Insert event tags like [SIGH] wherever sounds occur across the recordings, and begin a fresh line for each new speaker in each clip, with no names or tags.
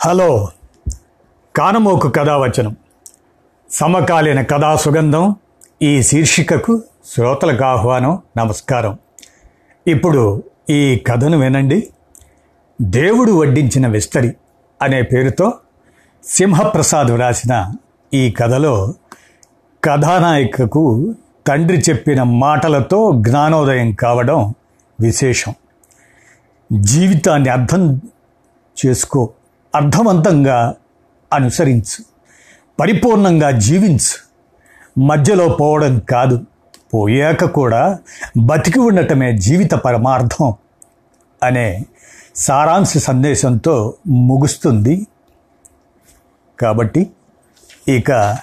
Hello. కానమోకు కథావచనం. సమకాలీన కథా సుగంధం ఈ శీర్షికకు శ్రోతలకు ఆహ్వానం నమస్కారం. ఇప్పుడు ఈ కథను వినండి. దేవుడు వడ్డించిన విస్తరి అనే పేరుతో సింహప్రసాద్ వ్రాసిన ఈ కథలో కథానాయికకు తండ్రి చెప్పిన మాటలతో జ్ఞానోదయం కావడం విశేషం. జీవితాన్ని అర్థం చేసుకో అర్థవంతంగా అనుసరించు. పరిపూర్ణంగా జీవించు. మధ్యలో పోవడం కాదు. పోయాక కూడా బతికి ఉండటమే జీవిత పరమార్థం అనే సారాంశ సందేశంతో ముగుస్తుంది. కాబట్టి ఇక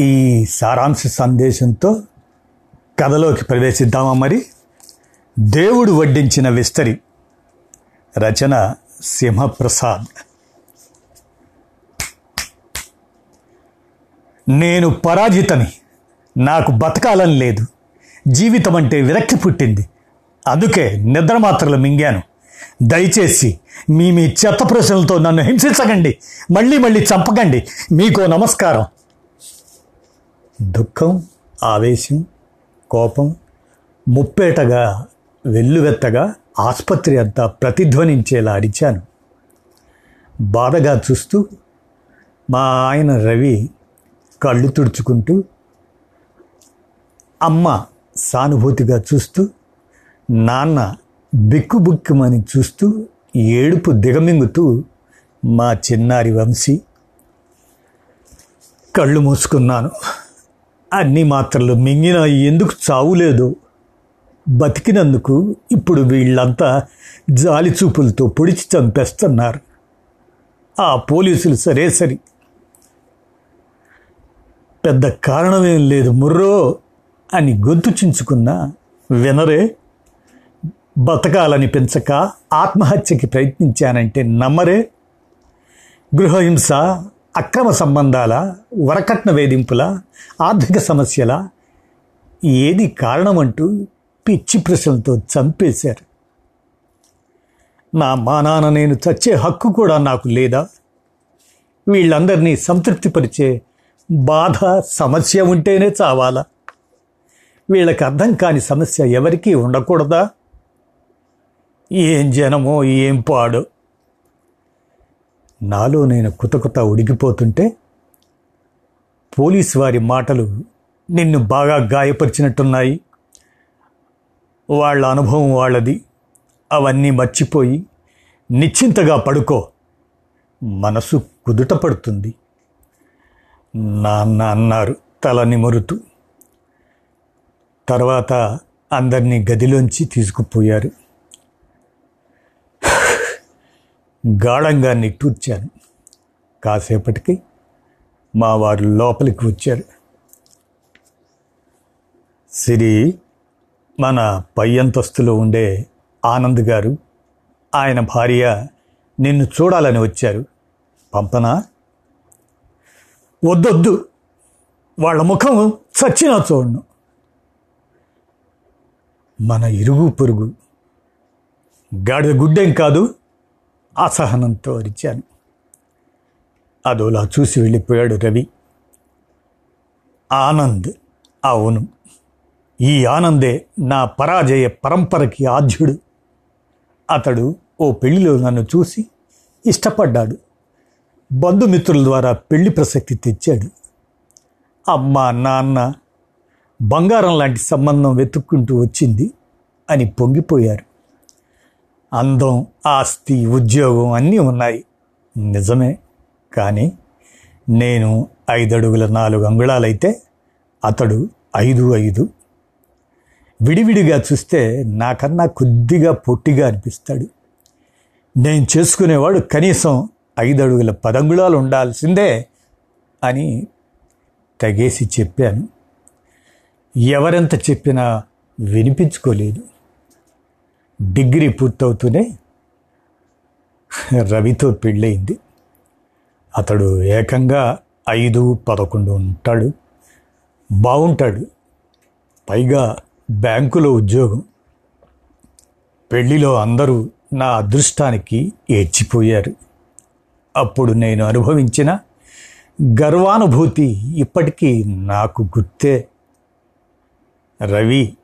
ఈ సారాంశ సందేశంతో కథలోకి ప్రవేశిద్దామా మరి? దేవుడు వడ్డించిన విస్తరి రచన సింహప్రసాద్. నేను పరాజితని. నాకు బతకాలని లేదు. జీవితం అంటే విరక్తి పుట్టింది. అందుకే నిద్ర మాత్రలు మింగాను. దయచేసి మీ మీ చెత్త ప్రశ్నలతో నన్ను హింసించకండి. మళ్ళీ మళ్ళీ చంపకండి. మీకో నమస్కారం. దుఃఖం ఆవేశం కోపం ముప్పేటగా వెల్లువెత్తగా ఆసుపత్రి అంతా ప్రతిధ్వనించేలా అరిచాను. బాధగా చూస్తూ మా ఆయన రవి కళ్ళు తుడుచుకుంటూ అమ్మ సానుభూతిగా చూస్తూ నాన్న బిక్కుబుక్కుమని చూస్తూ ఏడుపు దిగమింగుతూ మా చిన్నారి వంశీ కళ్ళు మూసుకున్నాను. అన్ని మాత్రలు మింగిన ఎందుకు చావులేదో? బతికినందుకు ఇప్పుడు వీళ్ళంతా జాలి చూపులతో పొడిచి చంపేస్తున్నారు. ఆ పోలీసులు సరే సరి. పెద్ద కారణమేం లేదు ముర్రో అని గొంతు చించుకున్నా వినరే బతకాలని పెంచక ఆత్మహత్యకి ప్రయత్నించానంటే నమ్మరే. గృహహింస అక్రమ సంబంధాల వరకట్న వేధింపుల ఆర్థిక సమస్యల ఏది కారణమంటూ పిచ్చి ప్రశ్నలతో చంపేశారు. నా మానాన నేను చచ్చే హక్కు కూడా నాకు లేదా? వీళ్ళందరినీ సంతృప్తిపరిచే బాధ సమస్య ఉంటేనే చావాలా? వీళ్ళకి అర్థం కాని సమస్య ఎవరికీ ఉండకూడదా? ఏం జనమో ఏం పాడు? నాలో నేను కుతకుత ఉడికిపోతుంటే పోలీసు వారి మాటలు నిన్ను బాగా గాయపరిచినట్టున్నాయి. వాళ్ళ అనుభవం వాళ్ళది. అవన్నీ మర్చిపోయి నిశ్చింతగా పడుకో. మనసు కుదుట పడుతుంది. నాన్న అన్నారు తల నిమురుతూ తర్వాత అందరినీ గదిలోంచి తీసుకుపోయారు. గాఢంగా నిట్టూర్చాను. కాసేపటికి మా వారు లోపలికి వచ్చారు. సిరి మన పై అంతస్తులో ఉండే ఆనంద్ గారు ఆయన భార్య నిన్ను చూడాలని వచ్చారు. పంపనా? వద్దొద్దు. వాళ్ళ ముఖం చచ్చినా చూడను. మన ఇరుగు పొరుగు గాడిద గుడ్డేం కాదు? అసహనంతో అరిచాను. అదోలా చూసి వెళ్ళిపోయాడు రవి. ఆనంద్ అవును. ఈ ఆనందే నా పరాజయ పరంపరకి ఆద్యుడు అతడు ఓ పెళ్ళిలో నన్ను చూసి ఇష్టపడ్డాడు. బంధుమిత్రుల ద్వారా పెళ్ళి ప్రసక్తి తెచ్చాడు. అమ్మ నాన్న బంగారం లాంటి సంబంధం వెతుక్కుంటూ వచ్చింది అని పొంగిపోయారు. అందం ఆస్తి ఉద్యోగం అన్నీ ఉన్నాయి. నిజమే కానీ నేను ఐదు అడుగుల నాలుగు అంగుళాలైతే అతడు ఐదు ఐదు విడివిడిగా చూస్తే నాకన్నా కొద్దిగా పొట్టిగా అనిపిస్తాడు. నేను చేసుకునేవాడు కనీసం ఐదు అడుగుల పదంగుళాలు ఉండాల్సిందే అని తగేసి చెప్పాను. ఎవరెంత చెప్పినా వినిపించుకోలేదు. డిగ్రీ పూర్తవుతూనే రవితో పెళ్ళయింది. అతడు ఏకంగా ఐదు పదకొండు ఉంటాడు. బాగుంటాడు పైగా బ్యాంకులో ఉద్యోగం. పెళ్ళిలో అందరూ నా అదృష్టానికి ఏడ్చిపోయారు. అప్పుడు నేను అనుభవించిన గర్వానుభూతి ఇప్పటికీ నాకు గుర్తే. రవి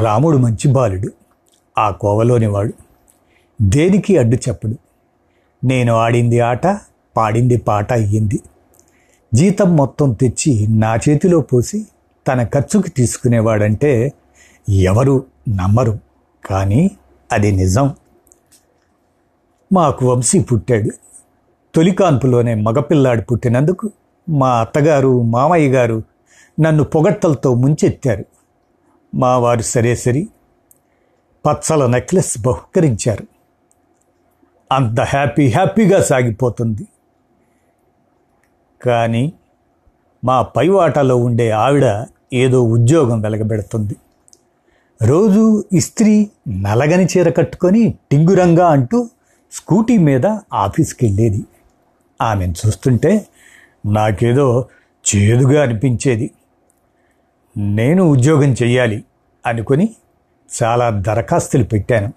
రాముడు మంచి బాలుడు. ఆ కోవలోని వాడు. దేనికి అడ్డు చెప్పడు. నేను ఆడింది ఆట పాడింది పాట అయ్యింది. జీతం మొత్తం తెచ్చి నా చేతిలో పోసి తన ఖర్చుకి తీసుకునేవాడంటే ఎవరు నమ్మరు. కానీ అది నిజం. మాకు వంశీ పుట్టాడు. తొలి కాన్పులోనే మగపిల్లాడు పుట్టినందుకు మా అత్తగారు మామయ్య గారు నన్ను పొగట్టలతో ముంచెత్తారు. మా వారు సరే సరి పచ్చల నెక్లెస్ బహుకరించారు. అంత హ్యాపీ హ్యాపీగా సాగిపోతుంది. కానీ మా పైవాటలో ఉండే ఆవిడ ఏదో ఉద్యోగం వెలగబెడుతుంది. రోజు ఇస్త్రీ నలగని చీర కట్టుకొని టింగురంగా అంటూ స్కూటీ మీద ఆఫీస్కి వెళ్ళేది ఆమెను చూస్తుంటే నాకేదో చేదుగా అనిపించేది. నేను ఉద్యోగం చెయ్యాలి అనుకుని చాలా దరఖాస్తులు పెట్టాను.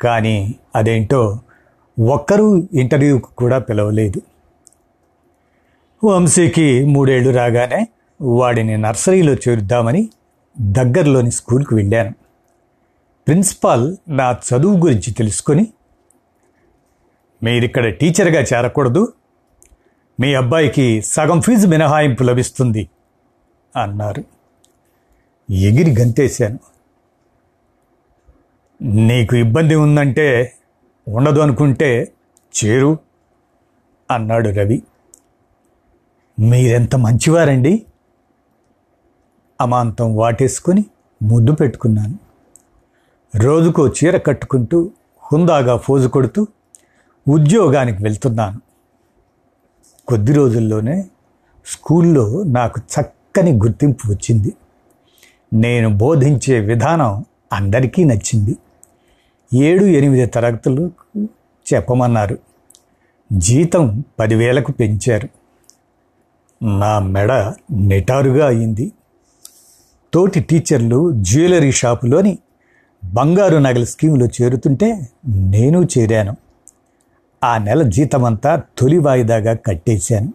కానీ అదేంటో ఒక్కరూ ఇంటర్వ్యూకి కూడా పిలవలేదు. వంశీకి మూడేళ్ళు రాగానే వాడిని నర్సరీలో చేరుద్దామని దగ్గరలోని స్కూల్కి వెళ్ళాను. ప్రిన్సిపాల్ నా చదువు గురించి తెలుసుకొని మీరిక్కడ టీచర్గా చేరకూడదు. మీ అబ్బాయికి సగం ఫీజు మినహాయింపు లభిస్తుంది అన్నారు. ఎగిరి గంతేశాను. నీకు ఇబ్బంది ఉందంటే ఉండదు అనుకుంటే చేరు అన్నాడు రవి. మీరెంత మంచివారండి? అమాంతం వాటేసుకొని ముద్దు పెట్టుకున్నాను. రోజుకో చీర కట్టుకుంటూ హుందాగా ఫోజు కొడుతూ ఉద్యోగానికి వెళ్తున్నాను. కొద్ది రోజుల్లోనే స్కూల్లో నాకు చక్కని గుర్తింపు వచ్చింది. నేను బోధించే విధానం అందరికీ నచ్చింది. ఏడు ఎనిమిది తరగతులు చెప్పమన్నారు. జీతం పదివేలకు పెంచారు. నా మెడ నిటారుగా అయింది. తోటి టీచర్లు జ్యువెలరీ షాపులోని బంగారు నగల స్కీమ్లో చేరుతుంటే నేను చేరాను. ఆ నెల జీతమంతా తొలి వాయిదాగా కట్టేశాను.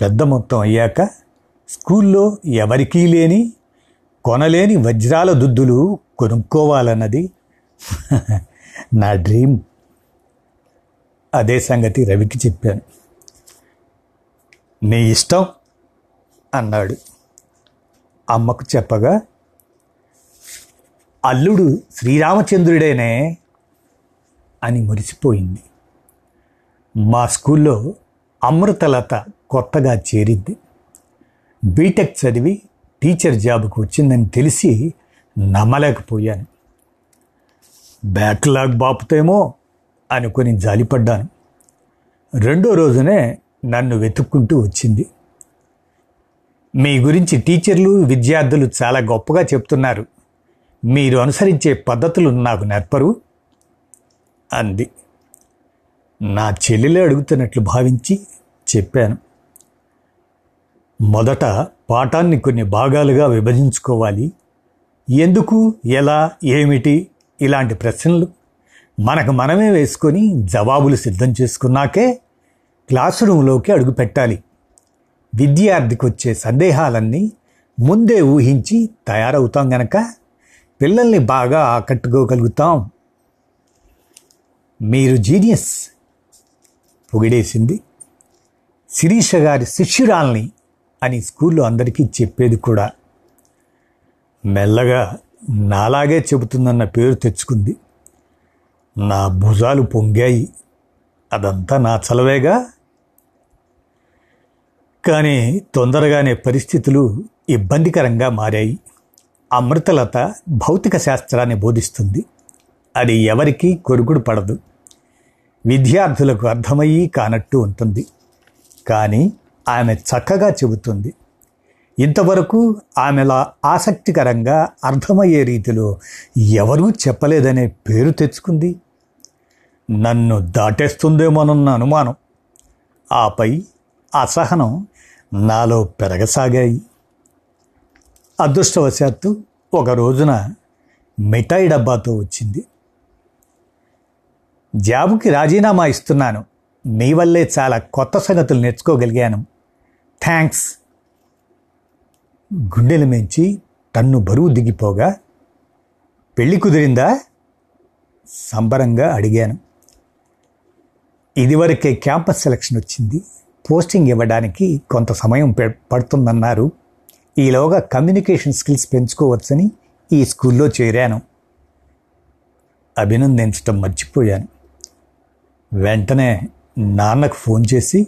పెద్ద మొత్తం అయ్యాక స్కూల్లో ఎవరికీ లేని కొనలేని వజ్రాల దుద్దులు కొనుక్కోవాలన్నది [LAUGHS] నా డ్రీమ్. అదే సంగతి రవికి చెప్పాను. నీ ఇష్టం అన్నాడు. అమ్మకు చెప్పగా అల్లుడు శ్రీరామచంద్రుడేనే అని మురిసిపోయింది. మా స్కూల్లో అమృతలత కొత్తగా చేరింది. బీటెక్ చదివి టీచర్ జాబ్కు వచ్చిందని తెలిసి నమ్మలేకపోయాను. బ్యాక్లాగ్ బాపుతేమో అనుకుని జాలిపడ్డాను. రెండో రోజునే నన్ను వెతుక్కుంటూ వచ్చింది. మీ గురించి టీచర్లు విద్యార్థులు చాలా గొప్పగా చెప్తున్నారు. మీరు అనుసరించే పద్ధతులు నాకు నేర్పరు అంది. నా చెల్లెలే అడుగుతున్నట్లు భావించి చెప్పాను. మొదట పాఠాన్ని కొన్ని భాగాలుగా విభజించుకోవాలి. ఎందుకు ఎలా ఏమిటి ఇలాంటి ప్రశ్నలు మనకు మనమే వేసుకొని జవాబులు సిద్ధం చేసుకున్నాకే క్లాస్ రూమ్లోకి అడుగు పెట్టాలి విద్యార్థికి వచ్చే సందేహాలన్నీ ముందే ఊహించి తయారవుతాం గనక పిల్లల్ని బాగా ఆకట్టుకోగలుగుతాం. మీరు జీనియస్ పొగిడేసింది శిరీష గారి శిష్యురాల్ని అని స్కూల్లో అందరికీ చెప్పేది కూడా. మెల్లగా నాలాగే చెబుతుందన్న పేరు తెచ్చుకుంది. నా భుజాలు పొంగాయి. అదంతా నా చలవేగా కానీ తొందరగానే పరిస్థితులు ఇబ్బందికరంగా మారాయి. అమృతలత భౌతిక శాస్త్రాన్ని బోధిస్తుంది. అది ఎవరికీ కొరుగుడు పడదు. విద్యార్థులకు అర్థమయ్యి కానట్టు ఉంటుంది. కానీ ఆమె చక్కగా చెబుతుంది. ఇంతవరకు ఆమెలా ఆసక్తికరంగా అర్థమయ్యే రీతిలో ఎవరూ చెప్పలేదనే పేరు తెచ్చుకుంది. నన్ను దాటేస్తుందేమోనన్న అనుమానం. ఆపై అసహనం నాలో పెరగసాగాయి. అదృష్టవశాత్తు ఒక రోజున మిఠాయి డబ్బాతో వచ్చింది. జాబుకి రాజీనామా ఇస్తున్నాను. మీ వల్లే చాలా కొత్త సంగతులు నేర్చుకోగలిగాను. థ్యాంక్స్ గుండెలు మించి టన్ను బరువు దిగిపోగా పెళ్ళి కుదిరిందా? సంబరంగా అడిగాను. ఇదివరకే క్యాంపస్ సెలక్షన్ వచ్చింది. పోస్టింగ్ ఇవ్వడానికి కొంత సమయం పడుతుందన్నారు. ఈలోగా కమ్యూనికేషన్ స్కిల్స్ పెంచుకోవచ్చని ఈ స్కూల్లో చేరాను. అభినందించటం మర్చిపోయాను. వెంటనే నాన్నకు ఫోన్ చేసి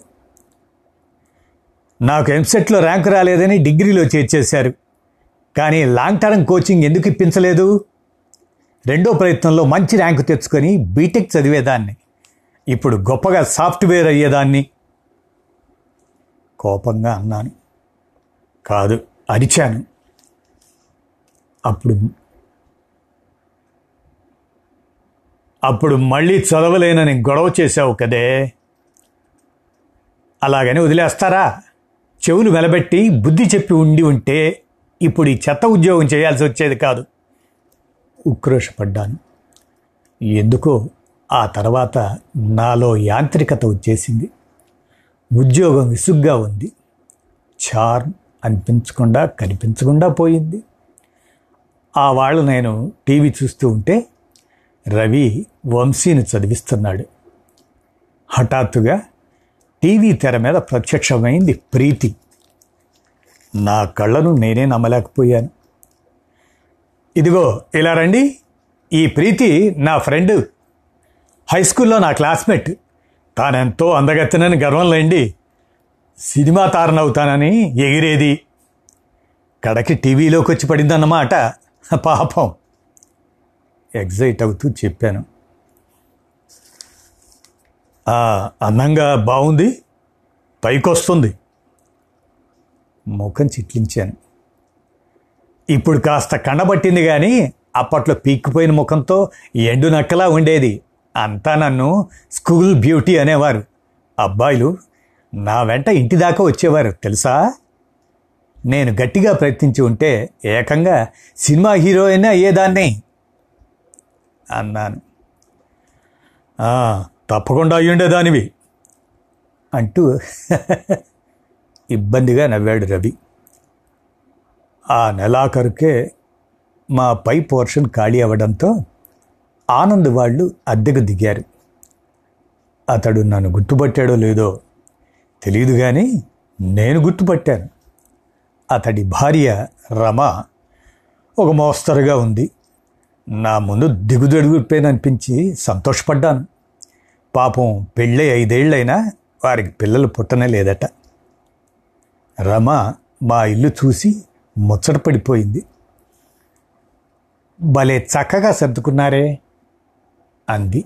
నాకు ఎంసెట్లో ర్యాంక్ రాలేదని డిగ్రీలో చేర్చేశారు. కానీ లాంగ్ టర్మ్ కోచింగ్ ఎందుకు ఇప్పించలేదు? రెండో ప్రయత్నంలో మంచి ర్యాంకు తెచ్చుకొని బీటెక్ చదివేదాన్ని. ఇప్పుడు గొప్పగా సాఫ్ట్వేర్ అయ్యేదాన్ని. కోపంగా అన్నాను. కాదు అరిచాను. అప్పుడు అప్పుడు మళ్ళీ చదవలేనని గొడవ చేశావు కదే. అలాగని వదిలేస్తారా? చెవులు వెలబెట్టి బుద్ధి చెప్పి ఉండి ఉంటే ఇప్పుడు ఈ చెత్త ఉద్యోగం చేయాల్సి వచ్చేది కాదు. ఉక్రోషపడ్డాను. ఎందుకో ఆ తర్వాత నాలో యాంత్రికత వచ్చేసింది. ఉద్యోగం విసుగ్గా ఉంది. చార్మ్ అనిపించకుండా కనిపించకుండా పోయింది. ఆ వాళ్ళు నేను టీవీ చూస్తూ ఉంటే రవి వంశీని చదివిస్తున్నాడు. హఠాత్తుగా టీవీ తెర మీద ప్రత్యక్షమైంది ప్రీతి. నా కళ్ళను నేనే నమ్మలేకపోయాను. ఇదిగో ఇలా రండి. ఈ ప్రీతి నా ఫ్రెండ్. హై స్కూల్లో నా క్లాస్మేట్. తానెంతో అందగత్తెనని గర్వంలేండి సినిమా తారనవుతానని ఎగిరేది. కడకి టీవీలోకి వచ్చి పడిందన్నమాట. పాపం. ఎగ్జైట్ అవుతూ చెప్పాను అందంగా బాగుంది పైకొస్తుంది. ముఖం చిట్లించాను. ఇప్పుడు కాస్త కండబట్టింది కానీ అప్పట్లో పీక్కుపోయిన ముఖంతో ఎండు నక్కలా ఉండేది. అంతా నన్ను స్కూల్ బ్యూటీ అనేవారు. అబ్బాయిలు నా వెంట ఇంటి దాకా వచ్చేవారు తెలుసా? నేను గట్టిగా ప్రయత్నించి ఉంటే ఏకంగా సినిమా హీరోయిన్ అయ్యేదాన్ని అన్నాను. తప్పకుండా అయ్యుండేదానివి అంటూ [LAUGHS] ఇబ్బందిగా నవ్వాడు రవి. ఆ నెలాఖరుకే మా పై పోర్షన్ ఖాళీ అవ్వడంతో ఆనంద్ వాళ్ళు అద్దెకు దిగారు. అతడు నన్ను గుర్తుపట్టాడో లేదో తెలియదు కానీ నేను గుర్తుపట్టాను. అతడి భార్య రమ ఒక మోస్తరుగా ఉంది. నా ముందు దిగుదడుగుపోయిననిపించి సంతోషపడ్డాను. పాపం పెళ్ళై ఐదేళ్ళైనా వారికి పిల్లలు పుట్టనే లేదట. రమ మా ఇల్లు చూసి ముచ్చటపడిపోయింది. భలే చక్కగా సర్దుకున్నారే. అంది.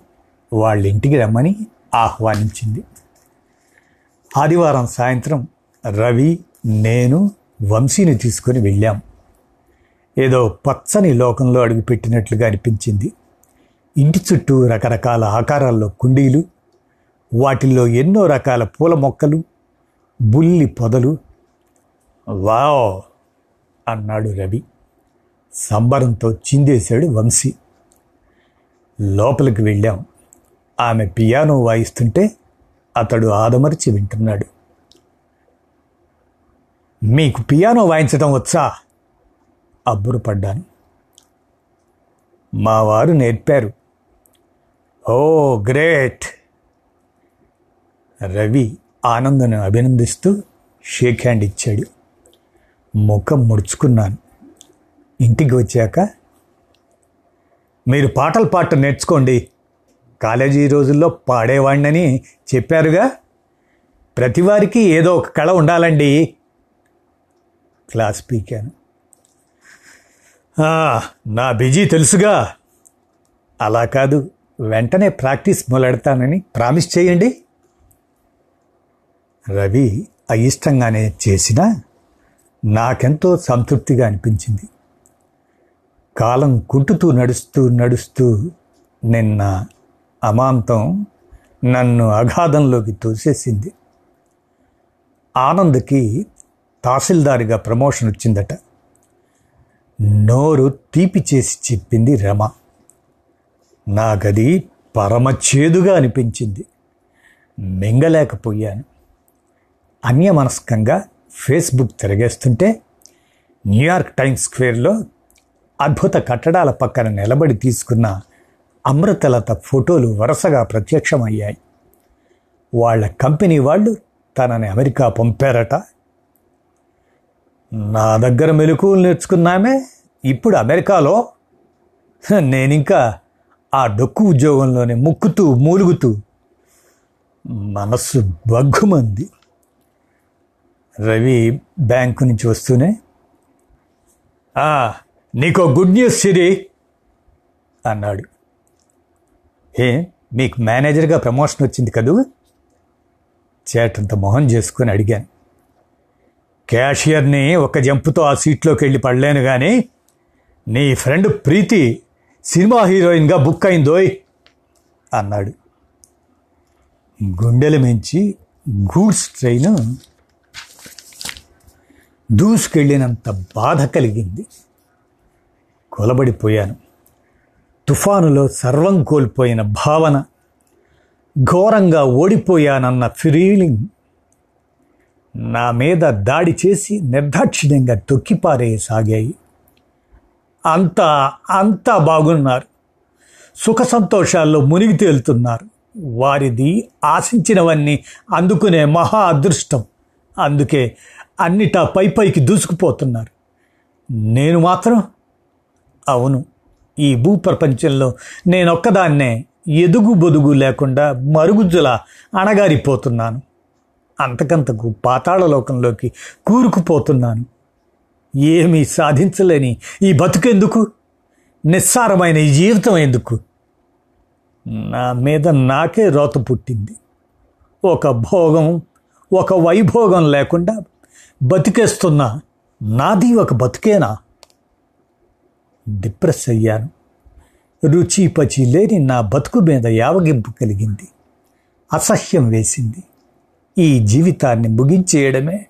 వాళ్ళ ఇంటికి రమ్మని ఆహ్వానించింది. ఆదివారం సాయంత్రం రవి నేను వంశీని తీసుకొని వెళ్ళాం. ఏదో పచ్చని లోకంలో అడుగుపెట్టినట్లుగా అనిపించింది. ఇంటి చుట్టూ రకరకాల ఆకారాల్లో కుండీలు వాటిల్లో ఎన్నో రకాల పూల మొక్కలు బుల్లి పొదలు. వావ్ అన్నాడు రవి. సంబరంతో చిందేశాడు వంశీ. లోపలికి వెళ్ళాం. ఆమె పియానో వాయిస్తుంటే అతడు ఆదమరిచి వింటున్నాడు. మీకు పియానో వాయించడం వచ్చా? అబ్బురపడ్డాను మా వారు నేర్పారు. ఓ గ్రేట్! రవి ఆనందను అభినందిస్తూ షేక్ హ్యాండ్ ఇచ్చాడు. ముఖం ముడుచుకున్నాను. ఇంటికి వచ్చాక మీరు పాటలు పాట నేర్చుకోండి. కాలేజీ రోజుల్లో పాడేవాడినని చెప్పారుగా? ప్రతివారికి ఏదో ఒక కళ ఉండాలండి. క్లాస్ పీకాను. నా బిజీ తెలుసుగా. అలా కాదు వెంటనే ప్రాక్టీస్ మొదలెడతానని ప్రామిస్ చేయండి. రవి అయిష్టంగానే చేసినా నాకెంతో సంతృప్తిగా అనిపించింది. కాలం కుంటుతూ నడుస్తూ నడుస్తూ నిన్న అమాంతం నన్ను అగాధంలోకి తోసేసింది. ఆనంద్కి తహసీల్దారిగా ప్రమోషన్ వచ్చిందట. నోరు తీపి చేసి చెప్పింది రమ. నాకది పరమచేదుగా అనిపించింది. మింగలేకపోయాను. అన్యమనస్కంగా ఫేస్బుక్ తిరగేస్తుంటే న్యూయార్క్ టైమ్స్ స్క్వేర్లో అద్భుత కట్టడాల పక్కన నిలబడి తీసుకున్న అమృతలత ఫోటోలు వరుసగా ప్రత్యక్షమయ్యాయి. వాళ్ళ కంపెనీ వాళ్ళు తనని అమెరికా పంపారట. నా దగ్గర మెలకువలు నేర్చుకున్నామే ఇప్పుడు అమెరికాలో. నేనింకా ఆ డొక్కు ఉద్యోగంలోనే ముక్కుతూ మూలుగుతూ మనస్సు బగ్గుమంది. రవి బ్యాంకు నుంచి వస్తూనే నీకో గుడ్ న్యూస్ సిరి అన్నాడు. ఏ మీకు మేనేజర్గా ప్రమోషన్ వచ్చింది కదూ? చేటంత మొహం చేసుకొని అడిగాను. క్యాషియర్ని ఒక జంపుతో ఆ సీట్లోకి వెళ్ళి పడలేను కానీ నీ ఫ్రెండ్ ప్రీతి సినిమా హీరోయిన్గా బుక్ అయిందోయ్ అన్నాడు. గుండెల మించి గూడ్స్ ట్రైన్ దూసుకెళ్ళినంత బాధ కలిగింది. కొలబడిపోయాను. తుఫానులో సర్వం కోల్పోయిన భావన ఘోరంగా ఓడిపోయానన్న ఫీలింగ్ నా మీద దాడి చేసి నిర్దాక్షిణ్యంగా తొక్కిపారేయసాగాయి అంతా అంతా బాగున్నారు. సుఖ సంతోషాల్లో మునిగి తేలుతున్నారు. వారిది ఆశించినవన్నీ అందుకునే మహా అదృష్టం. అందుకే అన్నిటా పై పైకి దూసుకుపోతున్నారు. నేను మాత్రం అవును. ఈ భూప్రపంచంలో నేనొక్కదాన్నే ఎదుగు బొదుగు లేకుండా మరుగుజ్జుల అణగారిపోతున్నాను. అంతకంతకు పాతాళలోకంలోకి కూరుకుపోతున్నాను. ఏమీ సాధించలేని ఈ బతుకెందుకు? నిస్సారమైన ఈ జీవితం ఎందుకు? నా మీద నాకే రోత పుట్టింది. ఒక భోగం ఒక వైభోగం లేకుండా బతికేస్తున్నా నాది ఒక బతికేనా? డిప్రెస్ అయ్యాను. రుచి పచి లేని నా బతుకు మీద యావగింపు కలిగింది. అసహ్యం వేసింది. ఈ జీవితాన్ని ముగించేయడమే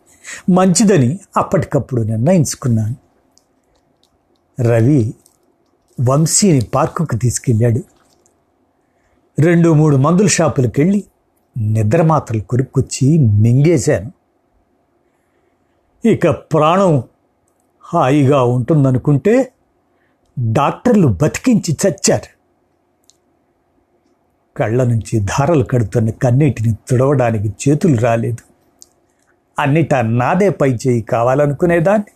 మంచిదని అప్పటికప్పుడు నిర్ణయించుకున్నాను. రవి వంశీని పార్కుకు తీసుకెళ్ళాడు. రెండు మూడు మందుల షాపులకు వెళ్ళి నిద్ర మాత్రలు మింగేశాను. ఇక ప్రాణం హాయిగా ఉంటుందనుకుంటే డాక్టర్లు బతికించి చచ్చారు. కళ్ళ నుంచి ధారలు కడుతున్న కన్నీటిని తుడవడానికి చేతులు రాలేదు. అన్నిటా నాదే పై చేయి కావాలనుకునేదాన్ని.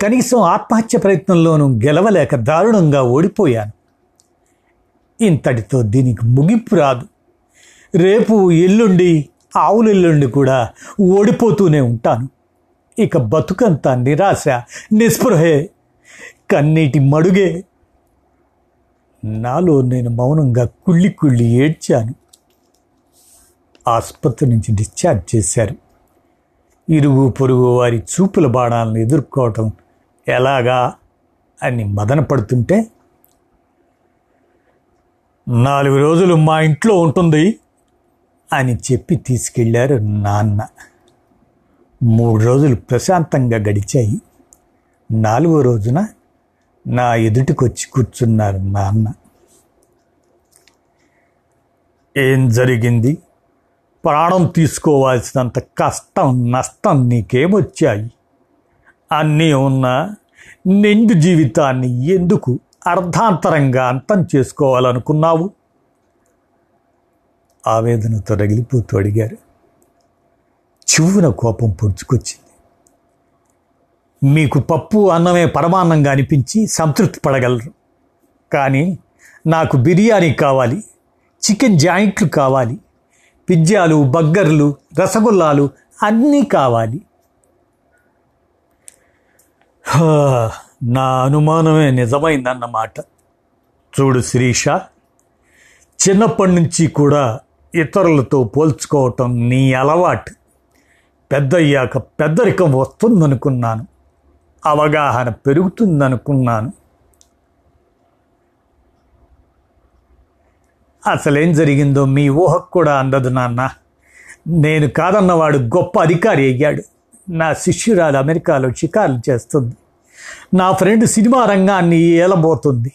కనీసం ఆత్మహత్య ప్రయత్నంలోనూ గెలవలేక దారుణంగా ఓడిపోయాను. ఇంతటితో దీనికి ముగింపు రాదు. రేపు ఎల్లుండి ఆవులెల్లుండి కూడా ఓడిపోతూనే ఉంటాను. ఇక బతుకంతా నిరాశ నిస్పృహే కన్నీటి మడుగే. నాలో నేను మౌనంగా కుళ్ళి కుళ్ళి ఏడ్చాను. ఆసుపత్రి నుంచి డిశ్చార్జ్ చేశారు. ఇరుగు పొరుగు వారి చూపుల బాణాలను ఎదుర్కోవటం ఎలాగా అని మదన పడుతుంటే నాలుగు రోజులు మా ఇంట్లో ఉంటుంది అని చెప్పి తీసుకెళ్ళారు నాన్న. మూడు రోజులు ప్రశాంతంగా గడిచాయి. నాలుగో రోజున నా ఎదుటికొచ్చి కూర్చున్నారు నాన్న ఏం జరిగింది? ప్రాణం తీసుకోవాల్సినంత కష్టం నష్టం నీకేమొచ్చాయి? అన్నీ ఉన్నా నిండు జీవితాన్ని ఎందుకు అర్ధాంతరంగా అంతం చేసుకోవాలనుకున్నావు? ఆవేదనతో రగిలిపోతూ అడిగారు. చివున కోపం పొడుచుకొచ్చింది మీకు పప్పు అన్నమే పరమాన్నంగా అనిపించి సంతృప్తి పడగలరు. కానీ నాకు బిర్యానీ కావాలి చికెన్ జాయింట్లు కావాలి పిజ్జాలు బగ్గర్లు రసగుల్లాలు అన్నీ కావాలి. నా అనుమానమే నిజమైందన్నమాట చూడు శిరీష చిన్నప్పటి నుంచి కూడా ఇతరులతో పోల్చుకోవటం నీ అలవాటు. పెద్దయ్యాక పెద్దరికం వస్తుందనుకున్నాను. అవగాహన పెరుగుతుందనుకున్నాను. అసలేం జరిగిందో మీ ఊహకు కూడా అందదు నాన్న. నేను కాదన్నవాడు గొప్ప అధికారి అయ్యాడు. నా శిష్యురాలు అమెరికాలో షికారులు చేస్తుంది. నా ఫ్రెండ్ సినిమా రంగాన్ని ఏలబోతుంది.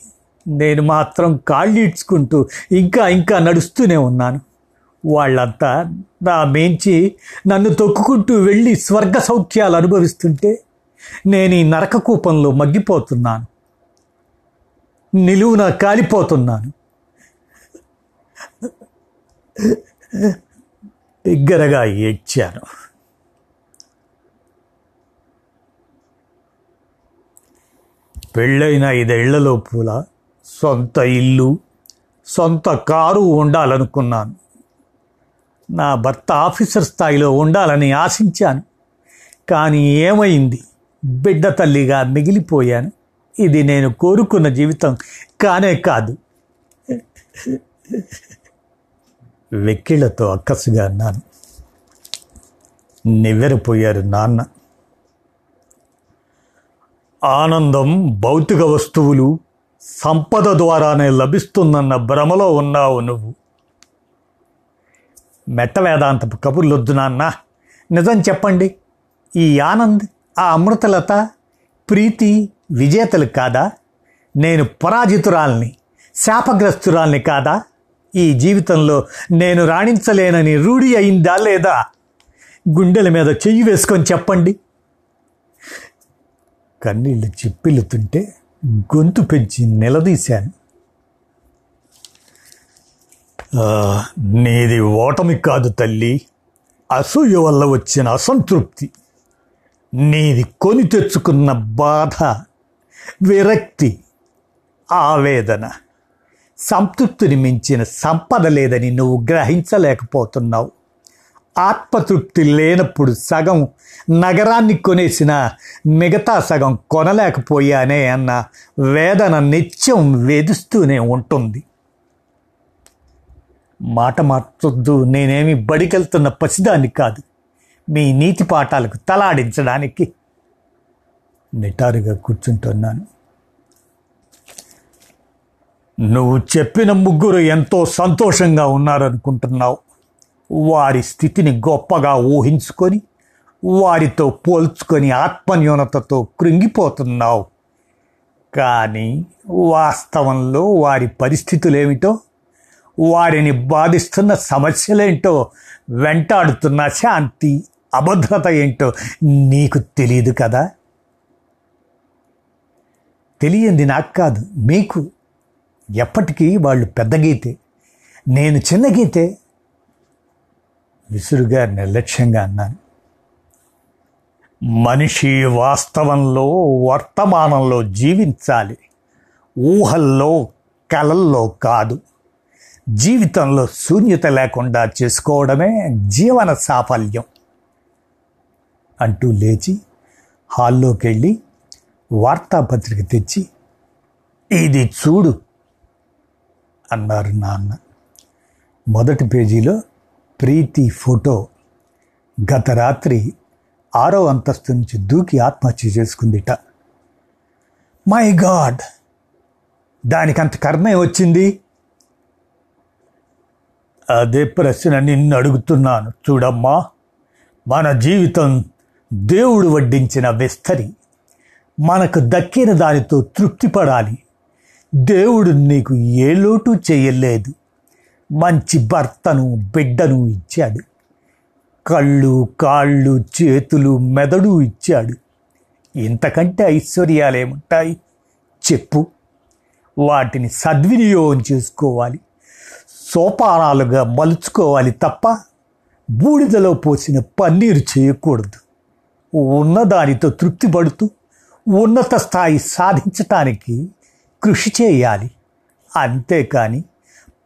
నేను మాత్రం కాళ్ళీడ్చుకుంటూ ఇంకా ఇంకా నడుస్తూనే ఉన్నాను. వాళ్ళంతా నా మేంచి నన్ను తొక్కుకుంటూ వెళ్ళి స్వర్గ సౌఖ్యాలు అనుభవిస్తుంటే నేను ఈ నరక కూపంలో మగ్గిపోతున్నాను. నిలువున కాలిపోతున్నాను. బిగ్గరగా ఏడ్చాను. పెళ్ళైన ఐదేళ్ళలో పూల సొంత ఇల్లు సొంత కారు ఉండాలనుకున్నాను. నా భర్త ఆఫీసర్ స్థాయిలో ఉండాలని ఆశించాను. కానీ ఏమైంది? బిడ్డ తల్లిగా మిగిలిపోయాను. ఇది నేను కోరుకున్న జీవితం కానే కాదు. వెక్కిళ్ళతో అక్కసుగా అన్నాను. నివ్వెరపోయారు నాన్న. ఆనందం భౌతిక వస్తువులు సంపద ద్వారానే లభిస్తుందన్న భ్రమలో ఉన్నావు నువ్వు. మెట్ట వేదాంతపు కబుర్లొద్దు నాన్న. నిజం చెప్పండి ఈ ఆనంద్ ఆ అమృతలత ప్రీతి విజేతలు కాదా? నేను పరాజితురాల్ని శాపగ్రస్తురాల్ని కాదా? ఈ జీవితంలో నేను రాణించలేనని రూఢి అయిందా లేదా? గుండెల మీద చెయ్యి వేసుకొని చెప్పండి. కన్నీళ్ళు చిప్పిల్లుతుంటే గొంతు పెంచి నిలదీశాను. నీది ఓటమి కాదు తల్లి. అసూయ వల్ల వచ్చిన అసంతృప్తి. నీది కొని తెచ్చుకున్న బాధ విరక్తి ఆవేదన. సంతృప్తిని మించిన సంపద లేదని నువ్వు గ్రహించలేకపోతున్నావు. ఆత్మతృప్తి లేనప్పుడు సగం నగరాన్ని కొనేసిన మిగతా సగం కొనలేకపోయానే అన్న వేదన నిత్యం వేధిస్తూనే ఉంటుంది. మాట మార్చొద్దు నేనేమి బడికెళ్తున్న పసిదాన్ని కాదు. మీ నీతి పాఠాలకు తలాడించడానికి నిటారుగా కూర్చుంటున్నాను. నువ్వు చెప్పిన ముగ్గురు ఎంతో సంతోషంగా ఉన్నారనుకుంటున్నావు. వారి స్థితిని గొప్పగా ఊహించుకొని వారితో పోల్చుకొని ఆత్మన్యూనతతో కృంగిపోతున్నావు. కానీ వాస్తవంలో వారి పరిస్థితులేమిటో వారిని బాధిస్తున్న సమస్యలేంటో వెంటాడుతున్న శాంతి అభద్రత ఏంటో నీకు తెలియదు కదా? తెలియంది నాకు కాదు మీకు. ఎప్పటికీ వాళ్ళు పెద్ద గీతే. నేను చిన్న గీతే. విసురుగా నిర్లక్ష్యంగా అన్నాను. మనిషి వాస్తవంలో వర్తమానంలో జీవించాలి. ఊహల్లో కలల్లో కాదు. జీవితంలో శూన్యత లేకుండా చేసుకోవడమే జీవన సాఫల్యం. అంటూ లేచి హాల్లోకి వెళ్ళి వార్తాపత్రిక తెచ్చి ఇది చూడు అన్నారు నాన్న. మొదటి పేజీలో ప్రీతి ఫోటో. గత రాత్రి ఆరో అంతస్తు నుంచి దూకి ఆత్మహత్య చేసుకుందిట. My God! దానికంత కర్మే వచ్చింది? అదే ప్రశ్న నిన్ను అడుగుతున్నాను. చూడమ్మా మన జీవితం దేవుడు వడ్డించిన విస్తరి. మనకు దక్కిన దానితో తృప్తి పడాలి దేవుడు నీకు ఏ లోటు చేయలేదు. మంచి భర్తను బిడ్డను ఇచ్చాడు. కళ్ళు కాళ్ళు చేతులు మెదడు ఇచ్చాడు. ఇంతకంటే ఐశ్వర్యాలేముంటాయి? చెప్పు. వాటిని సద్వినియోగం చేసుకోవాలి. సోపానాలుగా మలుచుకోవాలి తప్ప బూడిదలో పోసిన పన్నీరు చేయకూడదు. ఉన్నదానితో తృప్తి పడుతూ ఉన్నత స్థాయి సాధించటానికి కృషి చేయాలి. అంతేకాని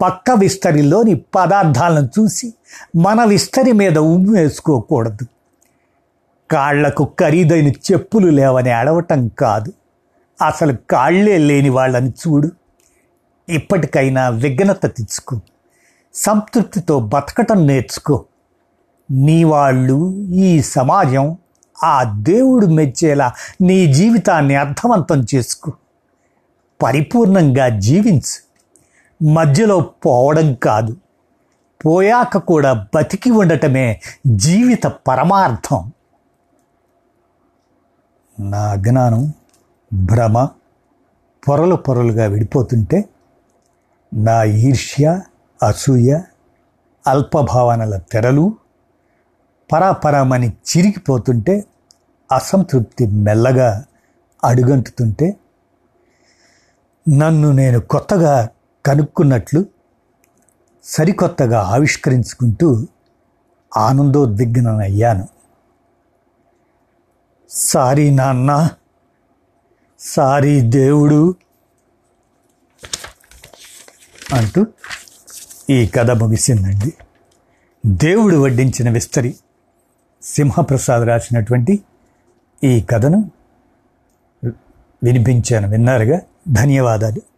పక్క విస్తరిలోని పదార్థాలను చూసి మన విస్తరి మీద ఉమ్మేసుకోకూడదు కాళ్ళకు ఖరీదైన చెప్పులు లేవని అడవటం కాదు. అసలు కాళ్ళే లేని వాళ్ళని చూడు. ఇప్పటికైనా విఘ్నత తెచ్చుకో. సంతృప్తితో బతకటం నేర్చుకో. నీ వాళ్ళు ఈ సమాజం ఆ దేవుడు మెచ్చేలా నీ జీవితాన్ని అర్థవంతం చేసుకో. పరిపూర్ణంగా జీవించు. మధ్యలో పోవడం కాదు. పోయాక కూడా బతికి ఉండటమే జీవిత పరమార్థం. నా అజ్ఞానం భ్రమ పొరలు పొరలుగా విడిపోతుంటే నా ఈర్ష్య అసూయ అల్పభావనల తెరలు పరాపరామని చిరిగిపోతుంటే అసంతృప్తి మెల్లగా అడుగంటుతుంటే నన్ను నేను కొత్తగా కనుక్కున్నట్లు సరికొత్తగా ఆవిష్కరించుకుంటూ ఆనందోద్విగ్ననయ్యాను. సారీ నాన్న. సారీ దేవుడు. అంటూ ఈ కథ ముగిసిందండి. దేవుడు వడ్డించిన విస్తరి సింహప్రసాద్ రాసినటువంటి ఈ కథను వినిపించాను విన్నారుగా? ధన్యవాదాలు.